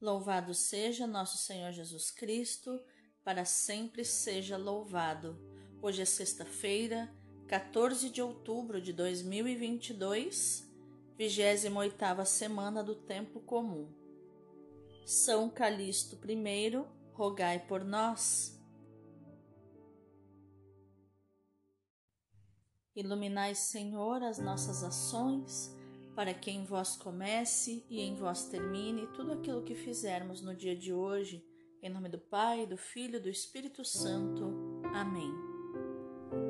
Louvado seja nosso Senhor Jesus Cristo, para sempre seja louvado. Hoje é sexta-feira, 14 de outubro de 2022, 28ª semana do tempo comum. São Calixto I, rogai por nós. Iluminai, Senhor, as nossas ações para que em vós comece e em vós termine tudo aquilo que fizermos no dia de hoje. Em nome do Pai, do Filho e do Espírito Santo. Amém.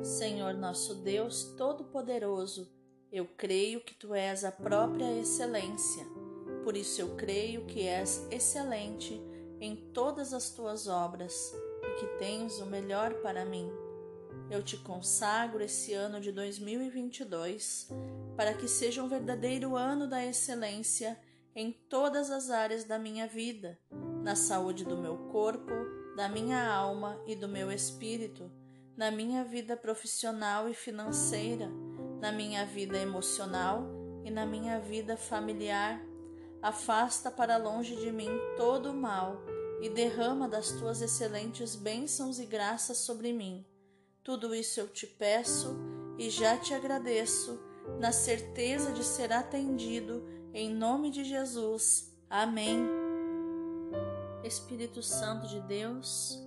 Senhor nosso Deus Todo-Poderoso, eu creio que tu és a própria excelência. Por isso eu creio que és excelente em todas as tuas obras e que tens o melhor para mim. Eu te consagro esse ano de 2022 para que seja um verdadeiro ano da excelência em todas as áreas da minha vida, na saúde do meu corpo, da minha alma e do meu espírito, na minha vida profissional e financeira, na minha vida emocional e na minha vida familiar. Afasta para longe de mim todo o mal e derrama das tuas excelentes bênçãos e graças sobre mim tudo isso eu te peço e já te agradeço, na certeza de ser atendido, em nome de Jesus. Amém. Espírito Santo de Deus,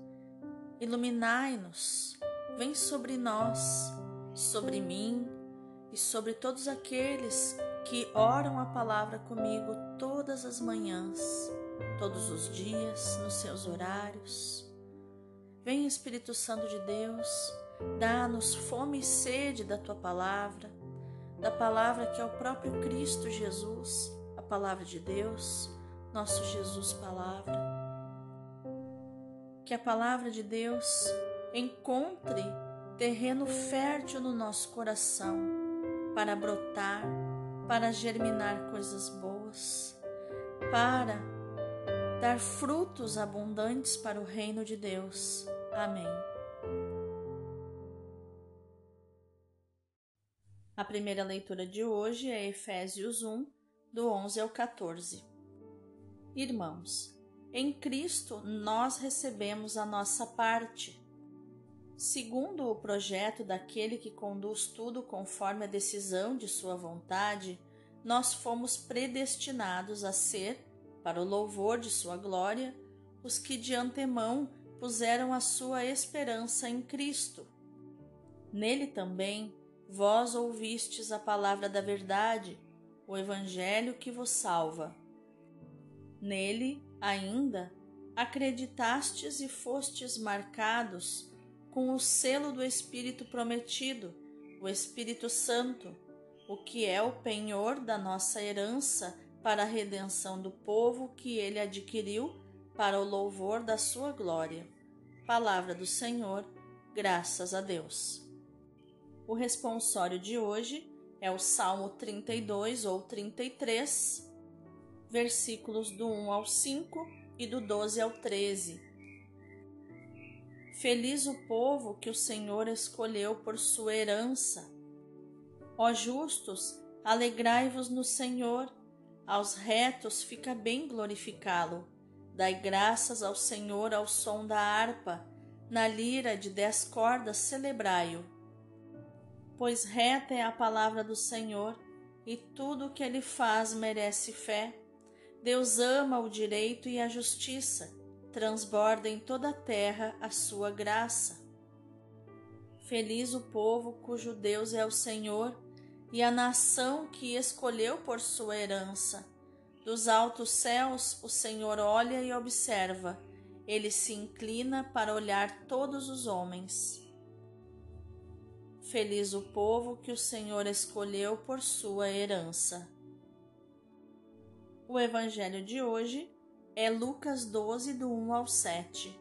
iluminai-nos, vem sobre nós, sobre mim e sobre todos aqueles que oram a palavra comigo todas as manhãs, todos os dias, nos seus horários. Vem, Espírito Santo de Deus, Dá-nos fome e sede da tua palavra, da palavra que é o próprio Cristo Jesus, a palavra de Deus, nosso Jesus Palavra. Que a palavra de Deus encontre terreno fértil no nosso coração para brotar, para germinar coisas boas, para dar frutos abundantes para o reino de Deus. Amém. A primeira leitura de hoje é Efésios 1, do 11 ao 14. Irmãos, em Cristo nós recebemos a nossa parte. Segundo o projeto daquele que conduz tudo conforme a decisão de Sua vontade, nós fomos predestinados a ser, para o louvor de Sua glória, os que de antemão puseram a sua esperança em Cristo. Nele também Vós ouvistes a palavra da verdade, o Evangelho que vos salva. Nele, ainda, acreditastes e fostes marcados com o selo do Espírito prometido, o Espírito Santo, o que é o penhor da nossa herança para a redenção do povo que ele adquiriu para o louvor da sua glória. Palavra do Senhor, graças a Deus. O responsório de hoje é o Salmo 32 ou 33, versículos do 1 ao 5 e do 12 ao 13. Feliz o povo que o Senhor escolheu por sua herança. Ó justos, alegrai-vos no Senhor, aos retos fica bem glorificá-lo. Dai graças ao Senhor ao som da harpa, na lira de dez cordas celebrai-o pois reta é a palavra do Senhor e tudo o que ele faz merece fé. Deus ama o direito e a justiça, transborda em toda a terra a sua graça. Feliz o povo cujo Deus é o Senhor e a nação que escolheu por sua herança. Dos altos céus o Senhor olha e observa, ele se inclina para olhar todos os homens. Feliz o povo que o Senhor escolheu por sua herança. O evangelho de hoje é Lucas 12, do 1 ao 7.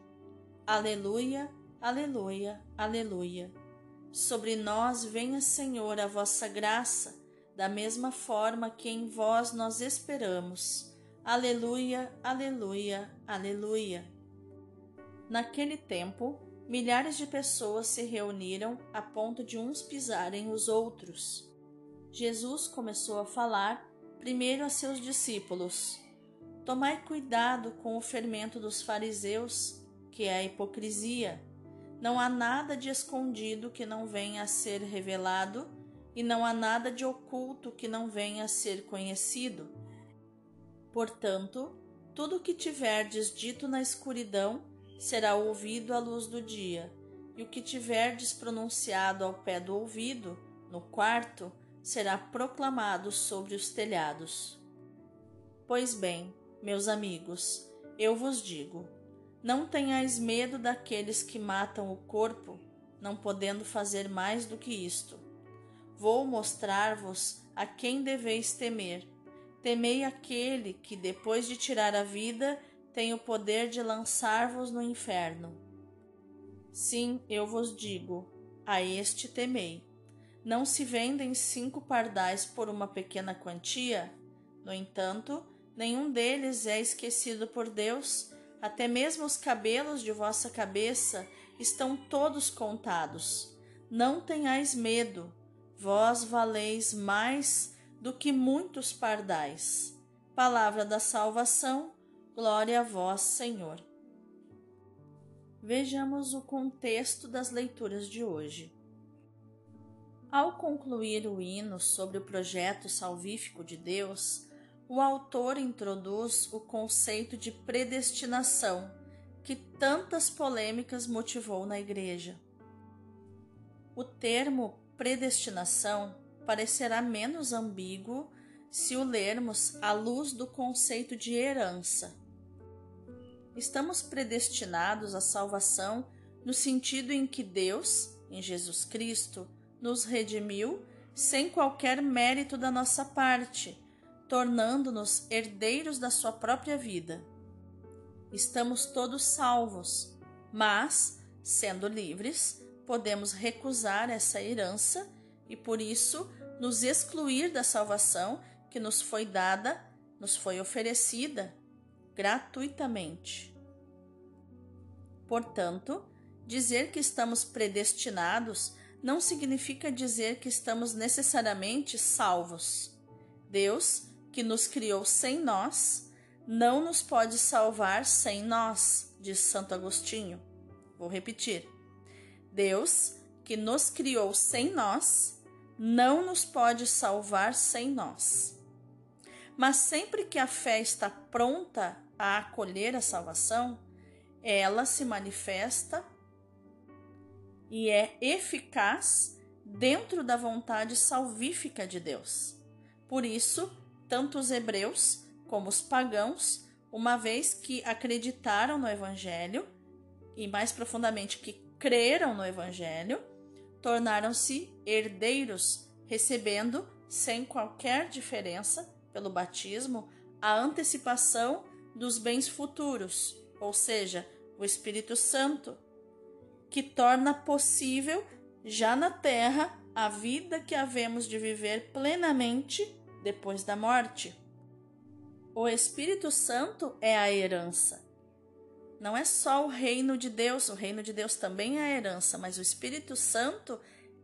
Aleluia, aleluia, aleluia. Sobre nós venha, Senhor, a vossa graça, da mesma forma que em vós nós esperamos. Aleluia, aleluia, aleluia. Naquele tempo, milhares de pessoas se reuniram a ponto de uns pisarem os outros. Jesus começou a falar primeiro a seus discípulos: Tomai cuidado com o fermento dos fariseus, que é a hipocrisia. Não há nada de escondido que não venha a ser revelado, e não há nada de oculto que não venha a ser conhecido. Portanto, tudo o que tiverdes dito na escuridão será ouvido à luz do dia, e o que tiverdes pronunciado ao pé do ouvido, no quarto, será proclamado sobre os telhados. Pois bem, meus amigos, eu vos digo: não tenhais medo daqueles que matam o corpo, não podendo fazer mais do que isto. Vou mostrar-vos a quem deveis temer. Temei aquele que, depois de tirar a vida, tem o poder de lançar-vos no inferno. Sim, eu vos digo, a este temei. Não se vendem cinco pardais por uma pequena quantia? No entanto, nenhum deles é esquecido por Deus, até mesmo os cabelos de vossa cabeça estão todos contados. Não tenhais medo, vós valeis mais do que muitos pardais. Palavra da salvação, glória a vós, Senhor. Vejamos o contexto das leituras de hoje. Ao concluir o hino sobre o projeto salvífico de Deus, o autor introduz o conceito de predestinação, que tantas polêmicas motivou na Igreja. O termo predestinação parecerá menos ambíguo se o lermos à luz do conceito de herança. Estamos predestinados à salvação no sentido em que Deus, em Jesus Cristo, nos redimiu sem qualquer mérito da nossa parte tornando-nos herdeiros da sua própria vida. Estamos todos salvos, mas, sendo livres, podemos recusar essa herança e, por isso, nos excluir da salvação que nos foi dada, nos foi oferecida gratuitamente. Portanto, dizer que estamos predestinados não significa dizer que estamos necessariamente salvos. Deus que nos criou sem nós, não nos pode salvar sem nós, diz Santo Agostinho. Vou repetir. Deus, que nos criou sem nós, não nos pode salvar sem nós. Mas sempre que a fé está pronta a acolher a salvação, ela se manifesta e é eficaz dentro da vontade salvífica de Deus. Por isso, tanto os hebreus como os pagãos, uma vez que acreditaram no Evangelho e mais profundamente que creram no Evangelho, tornaram-se herdeiros, recebendo, sem qualquer diferença, pelo batismo, a antecipação dos bens futuros, ou seja, o Espírito Santo, que torna possível já na terra a vida que havemos de viver plenamente depois da morte. O Espírito Santo é a herança. Não é só o reino de Deus, o reino de Deus também é a herança, mas o Espírito Santo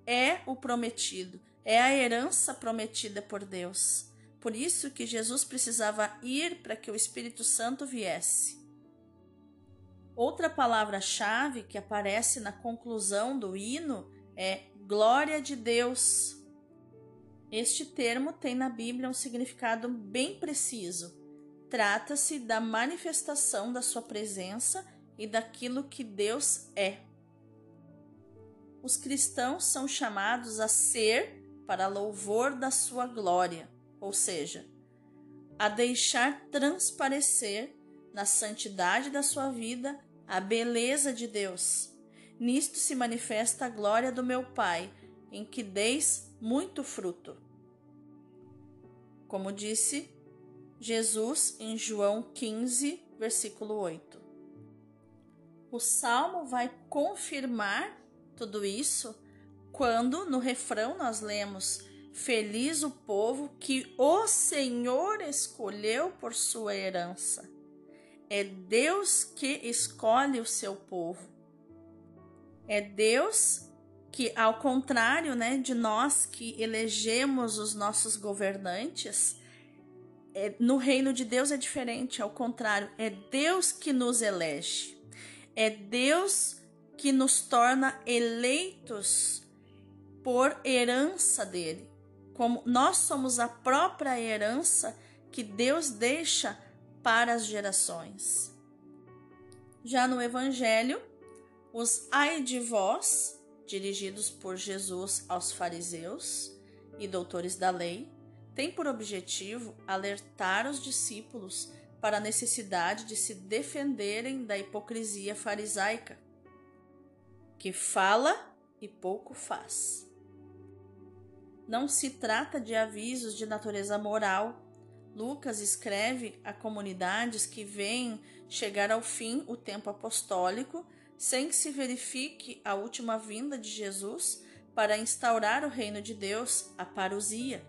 é o prometido, é a herança prometida por Deus. Por isso que Jesus precisava ir para que o Espírito Santo viesse. Outra palavra-chave que aparece na conclusão do hino é glória de Deus. Este termo tem na Bíblia um significado bem preciso. Trata-se da manifestação da sua presença e daquilo que Deus é. Os cristãos são chamados a ser para louvor da sua glória, ou seja, a deixar transparecer na santidade da sua vida a beleza de Deus. Nisto se manifesta a glória do meu Pai, em que deis muito fruto. Como disse Jesus em João 15, versículo 8. O salmo vai confirmar tudo isso quando no refrão nós lemos: Feliz o povo que o Senhor escolheu por sua herança. É Deus que escolhe o seu povo. É Deus que ao contrário, né, de nós que elegemos os nossos governantes, é, no reino de Deus é diferente, ao contrário, é Deus que nos elege, é Deus que nos torna eleitos por herança dele. Como nós somos a própria herança que Deus deixa para as gerações. Já no Evangelho, os ai de vós, dirigidos por Jesus aos fariseus e doutores da lei, tem por objetivo alertar os discípulos para a necessidade de se defenderem da hipocrisia farisaica, que fala e pouco faz. Não se trata de avisos de natureza moral. Lucas escreve a comunidades que veem chegar ao fim o tempo apostólico sem que se verifique a última vinda de Jesus para instaurar o reino de Deus, a parousia.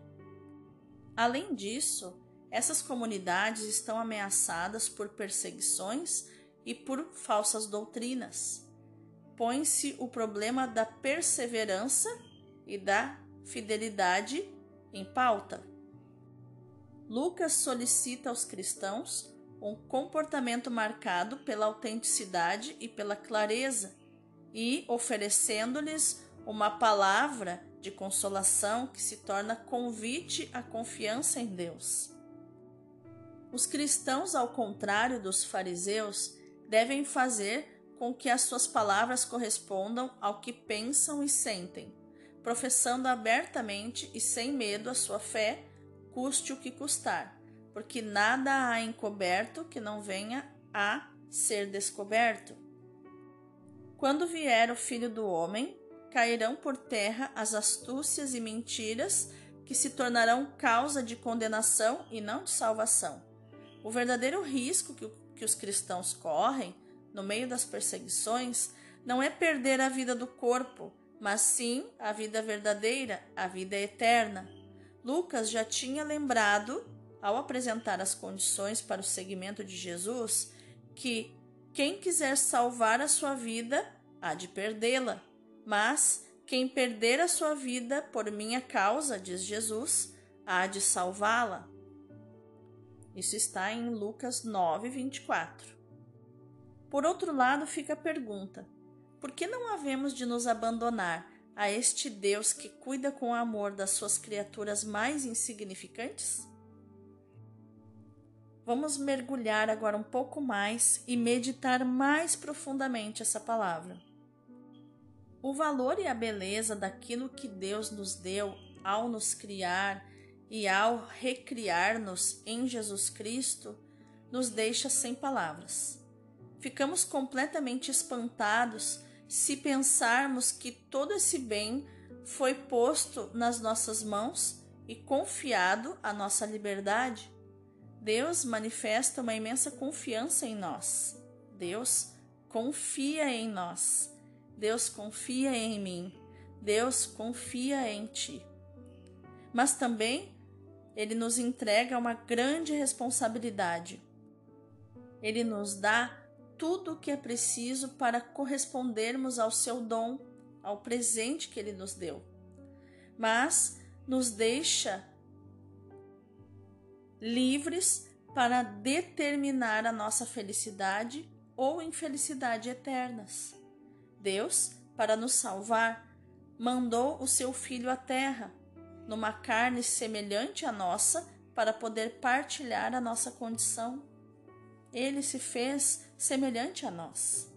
Além disso, essas comunidades estão ameaçadas por perseguições e por falsas doutrinas. Põe-se o problema da perseverança e da fidelidade em pauta. Lucas solicita aos cristãos um comportamento marcado pela autenticidade e pela clareza, e oferecendo-lhes uma palavra de consolação que se torna convite à confiança em Deus. Os cristãos, ao contrário dos fariseus, devem fazer com que as suas palavras correspondam ao que pensam e sentem, professando abertamente e sem medo a sua fé, custe o que custar, porque nada há encoberto que não venha a ser descoberto. Quando vier o Filho do Homem, cairão por terra as astúcias e mentiras que se tornarão causa de condenação e não de salvação. O verdadeiro risco que, que os cristãos correm no meio das perseguições não é perder a vida do corpo, mas sim a vida verdadeira, a vida eterna. Lucas já tinha lembrado, ao apresentar as condições para o seguimento de Jesus, que quem quiser salvar a sua vida há de perdê-la mas quem perder a sua vida por minha causa, diz Jesus, há de salvá-la. Isso está em Lucas 9, 24. Por outro lado, fica a pergunta: por que não havemos de nos abandonar a este Deus que cuida com amor das suas criaturas mais insignificantes? Vamos mergulhar agora um pouco mais e meditar mais profundamente essa palavra. O valor e a beleza daquilo que Deus nos deu ao nos criar e ao recriar-nos em Jesus Cristo nos deixa sem palavras. Ficamos completamente espantados se pensarmos que todo esse bem foi posto nas nossas mãos e confiado à nossa liberdade. Deus manifesta uma imensa confiança em nós. Deus confia em nós. Deus confia em mim, Deus confia em ti. Mas também ele nos entrega uma grande responsabilidade. Ele nos dá tudo o que é preciso para correspondermos ao seu dom, ao presente que ele nos deu. Mas nos deixa livres para determinar a nossa felicidade ou infelicidade eternas. Deus, para nos salvar, mandou o seu Filho à terra, numa carne semelhante à nossa, para poder partilhar a nossa condição. Ele se fez semelhante a nós.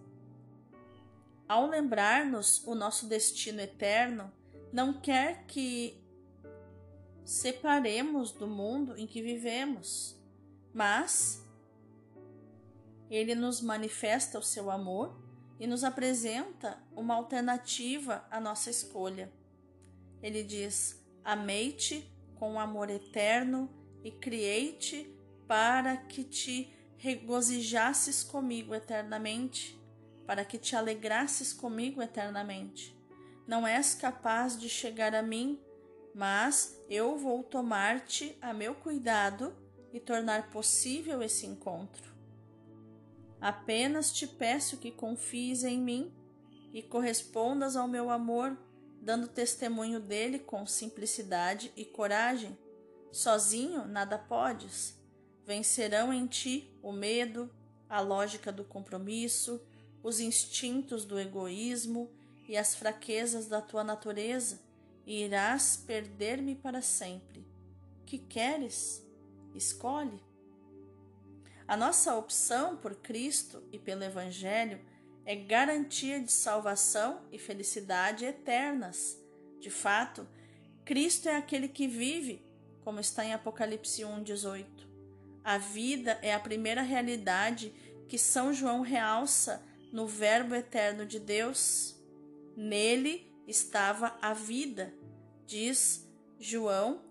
Ao lembrar-nos o nosso destino eterno, não quer que separemos do mundo em que vivemos, mas ele nos manifesta o seu amor e nos apresenta uma alternativa à nossa escolha. Ele diz: Amei-te com amor eterno e criei-te para que te regozijasses comigo eternamente, para que te alegrasses comigo eternamente. Não és capaz de chegar a mim, mas eu vou tomar-te a meu cuidado e tornar possível esse encontro. Apenas te peço que confies em mim e correspondas ao meu amor, dando testemunho dele com simplicidade e coragem. Sozinho nada podes, Vencerão em ti o medo, a lógica do compromisso, os instintos do egoísmo e as fraquezas da tua natureza, e irás perder-me para sempre. Que queres? Escolhe. A nossa opção por Cristo e pelo Evangelho é garantia de salvação e felicidade eternas. De fato, Cristo é aquele que vive, como está em Apocalipse 1:18. A vida é a primeira realidade que São João realça no Verbo eterno de Deus. Nele estava a vida, diz João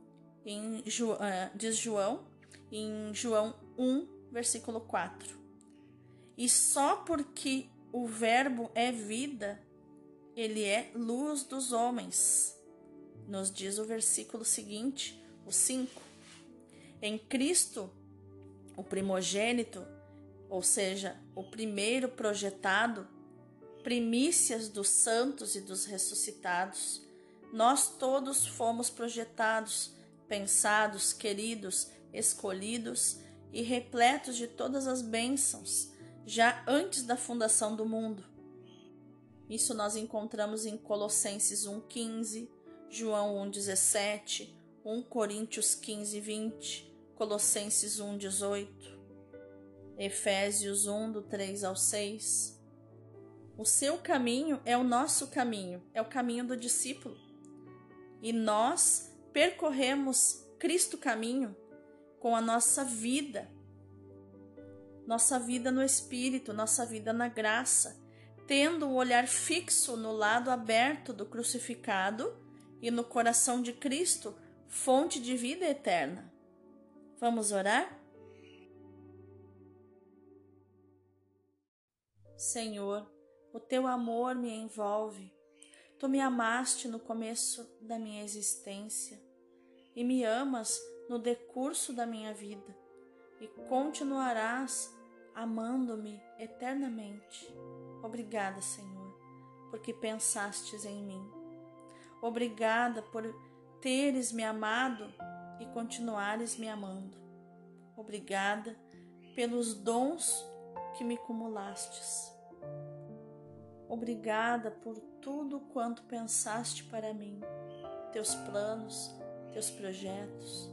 em uh, diz João em João 1, versículo 4. E só porque o Verbo é vida, ele é luz dos homens. Nos diz o versículo seguinte, o 5. Em Cristo, o primogênito, ou seja, o primeiro projetado, primícias dos santos e dos ressuscitados, nós todos fomos projetados, pensados, queridos, escolhidos e repletos de todas as bênçãos já antes da fundação do mundo. Isso nós encontramos em Colossenses 1,15, João 1,17, 1 Coríntios 15, 20, Colossenses 1,18, Efésios 1, do 3 ao 6. O seu caminho é o nosso caminho, é o caminho do discípulo. E nós percorremos Cristo caminho com a nossa vida nossa vida no Espírito, nossa vida na graça, tendo o olhar fixo no lado aberto do crucificado e no coração de Cristo, fonte de vida eterna. Vamos orar? Senhor, o teu amor me envolve. Tu me amaste no começo da minha existência e me amas no decurso da minha vida e continuarás amando-me eternamente. Obrigada, Senhor, porque pensastes em mim. Obrigada por teres me amado e continuares me amando. Obrigada pelos dons que me cumulastes. Obrigada por tudo quanto pensaste para mim, teus planos, teus projetos.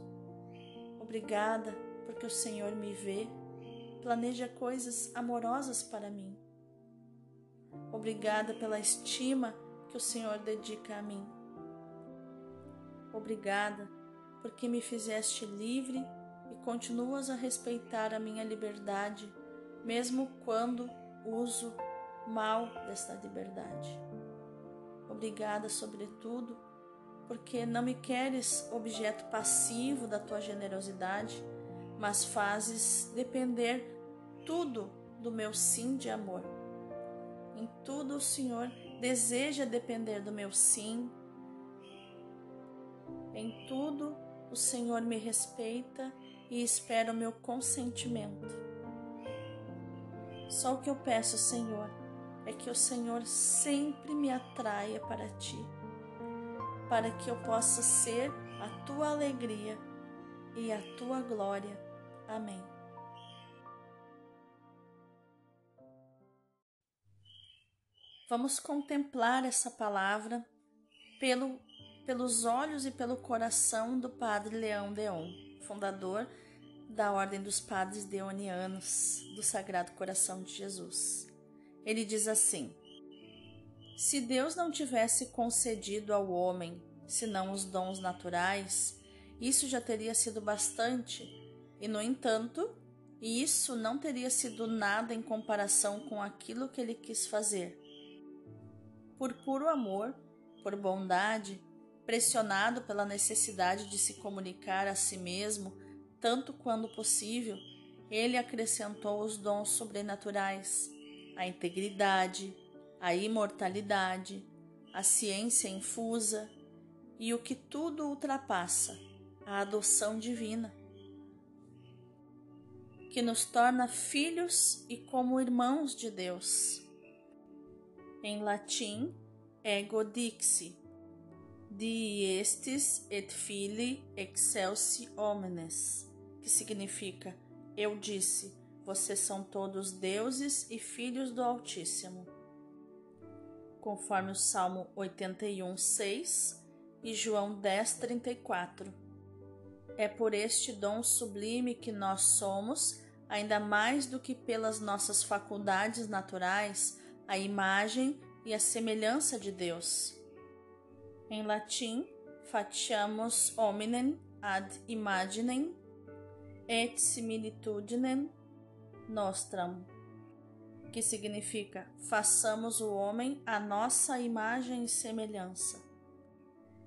Obrigada porque o Senhor me vê, planeja coisas amorosas para mim. Obrigada pela estima que o Senhor dedica a mim. Obrigada porque me fizeste livre e continuas a respeitar a minha liberdade, mesmo quando uso mal desta liberdade. Obrigada, sobretudo, porque não me queres objeto passivo da tua generosidade mas fazes depender tudo do meu sim de amor. Em tudo o Senhor deseja depender do meu sim. Em tudo o Senhor me respeita e espera o meu consentimento. Só o que eu peço, Senhor, é que o Senhor sempre me atraia para ti, para que eu possa ser a tua alegria e a tua glória Amém. Vamos contemplar essa palavra pelo, pelos olhos e pelo coração do Padre Leão Deon, fundador da Ordem dos Padres Deonianos do Sagrado Coração de Jesus. Ele diz assim: Se Deus não tivesse concedido ao homem senão os dons naturais, isso já teria sido bastante e, no entanto, isso não teria sido nada em comparação com aquilo que ele quis fazer. Por puro amor, por bondade, pressionado pela necessidade de se comunicar a si mesmo tanto quando possível, ele acrescentou os dons sobrenaturais, a integridade, a imortalidade, a ciência infusa e o que tudo ultrapassa, a adoção divina que nos torna filhos e como irmãos de Deus. Em latim, ego dixi, diestis et fili excelsi homines, que significa Eu disse: Vocês são todos deuses e filhos do Altíssimo. Conforme o Salmo 81, 6 e João 10, 34. É por este dom sublime que nós somos, ainda mais do que pelas nossas faculdades naturais, a imagem e a semelhança de Deus. Em latim, faciamus hominem ad imaginem et similitudinem nostram, que significa façamos o homem a nossa imagem e semelhança.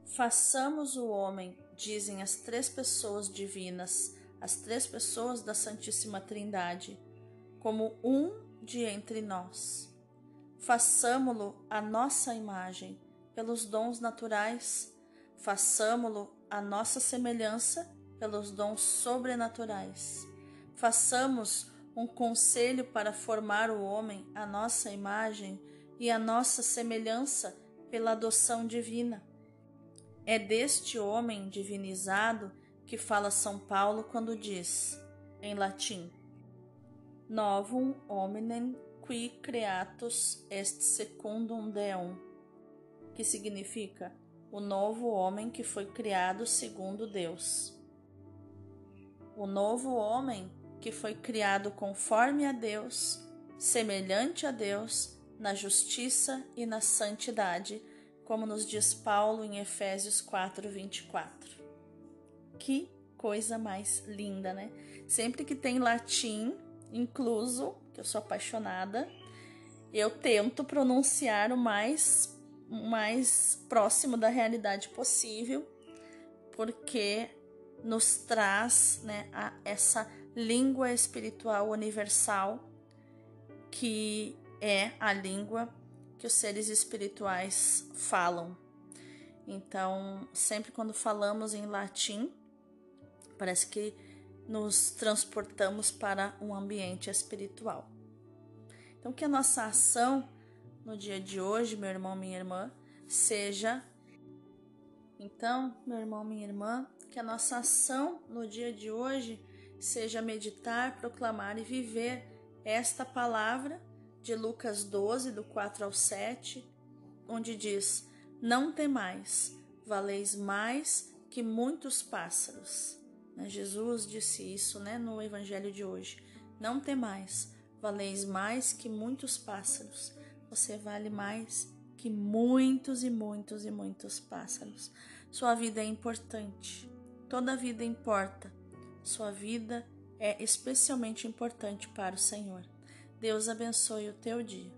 Façamos o homem, dizem as três pessoas divinas, as três pessoas da Santíssima Trindade, como um de entre nós. Façamo-lo a nossa imagem, pelos dons naturais, façamo-lo a nossa semelhança, pelos dons sobrenaturais. Façamos um conselho para formar o homem à nossa imagem e à nossa semelhança pela adoção divina. É deste homem divinizado que fala São Paulo quando diz, em latim, Novum hominem qui creatus est secundum Deum, que significa o novo homem que foi criado segundo Deus. O novo homem que foi criado conforme a Deus, semelhante a Deus, na justiça e na santidade, como nos diz Paulo em Efésios 4, 24. Que coisa mais linda, né? Sempre que tem latim incluso, que eu sou apaixonada, eu tento pronunciar o mais, mais próximo da realidade possível, porque nos traz né, a, essa língua espiritual universal que é a língua que os seres espirituais falam. Então, sempre quando falamos em latim, parece que nos transportamos para um ambiente espiritual. Então, que a nossa ação no dia de hoje, meu irmão, minha irmã, seja. Então, meu irmão, minha irmã, que a nossa ação no dia de hoje seja meditar, proclamar e viver esta palavra de Lucas 12, do 4 ao 7, onde diz: Não temais, valeis mais que muitos pássaros. Né? Jesus disse isso né, no Evangelho de hoje. Não temais, valeis mais que muitos pássaros. Você vale mais que muitos e muitos e muitos pássaros. Sua vida é importante. Toda vida importa. Sua vida é especialmente importante para o Senhor. Deus abençoe o teu dia.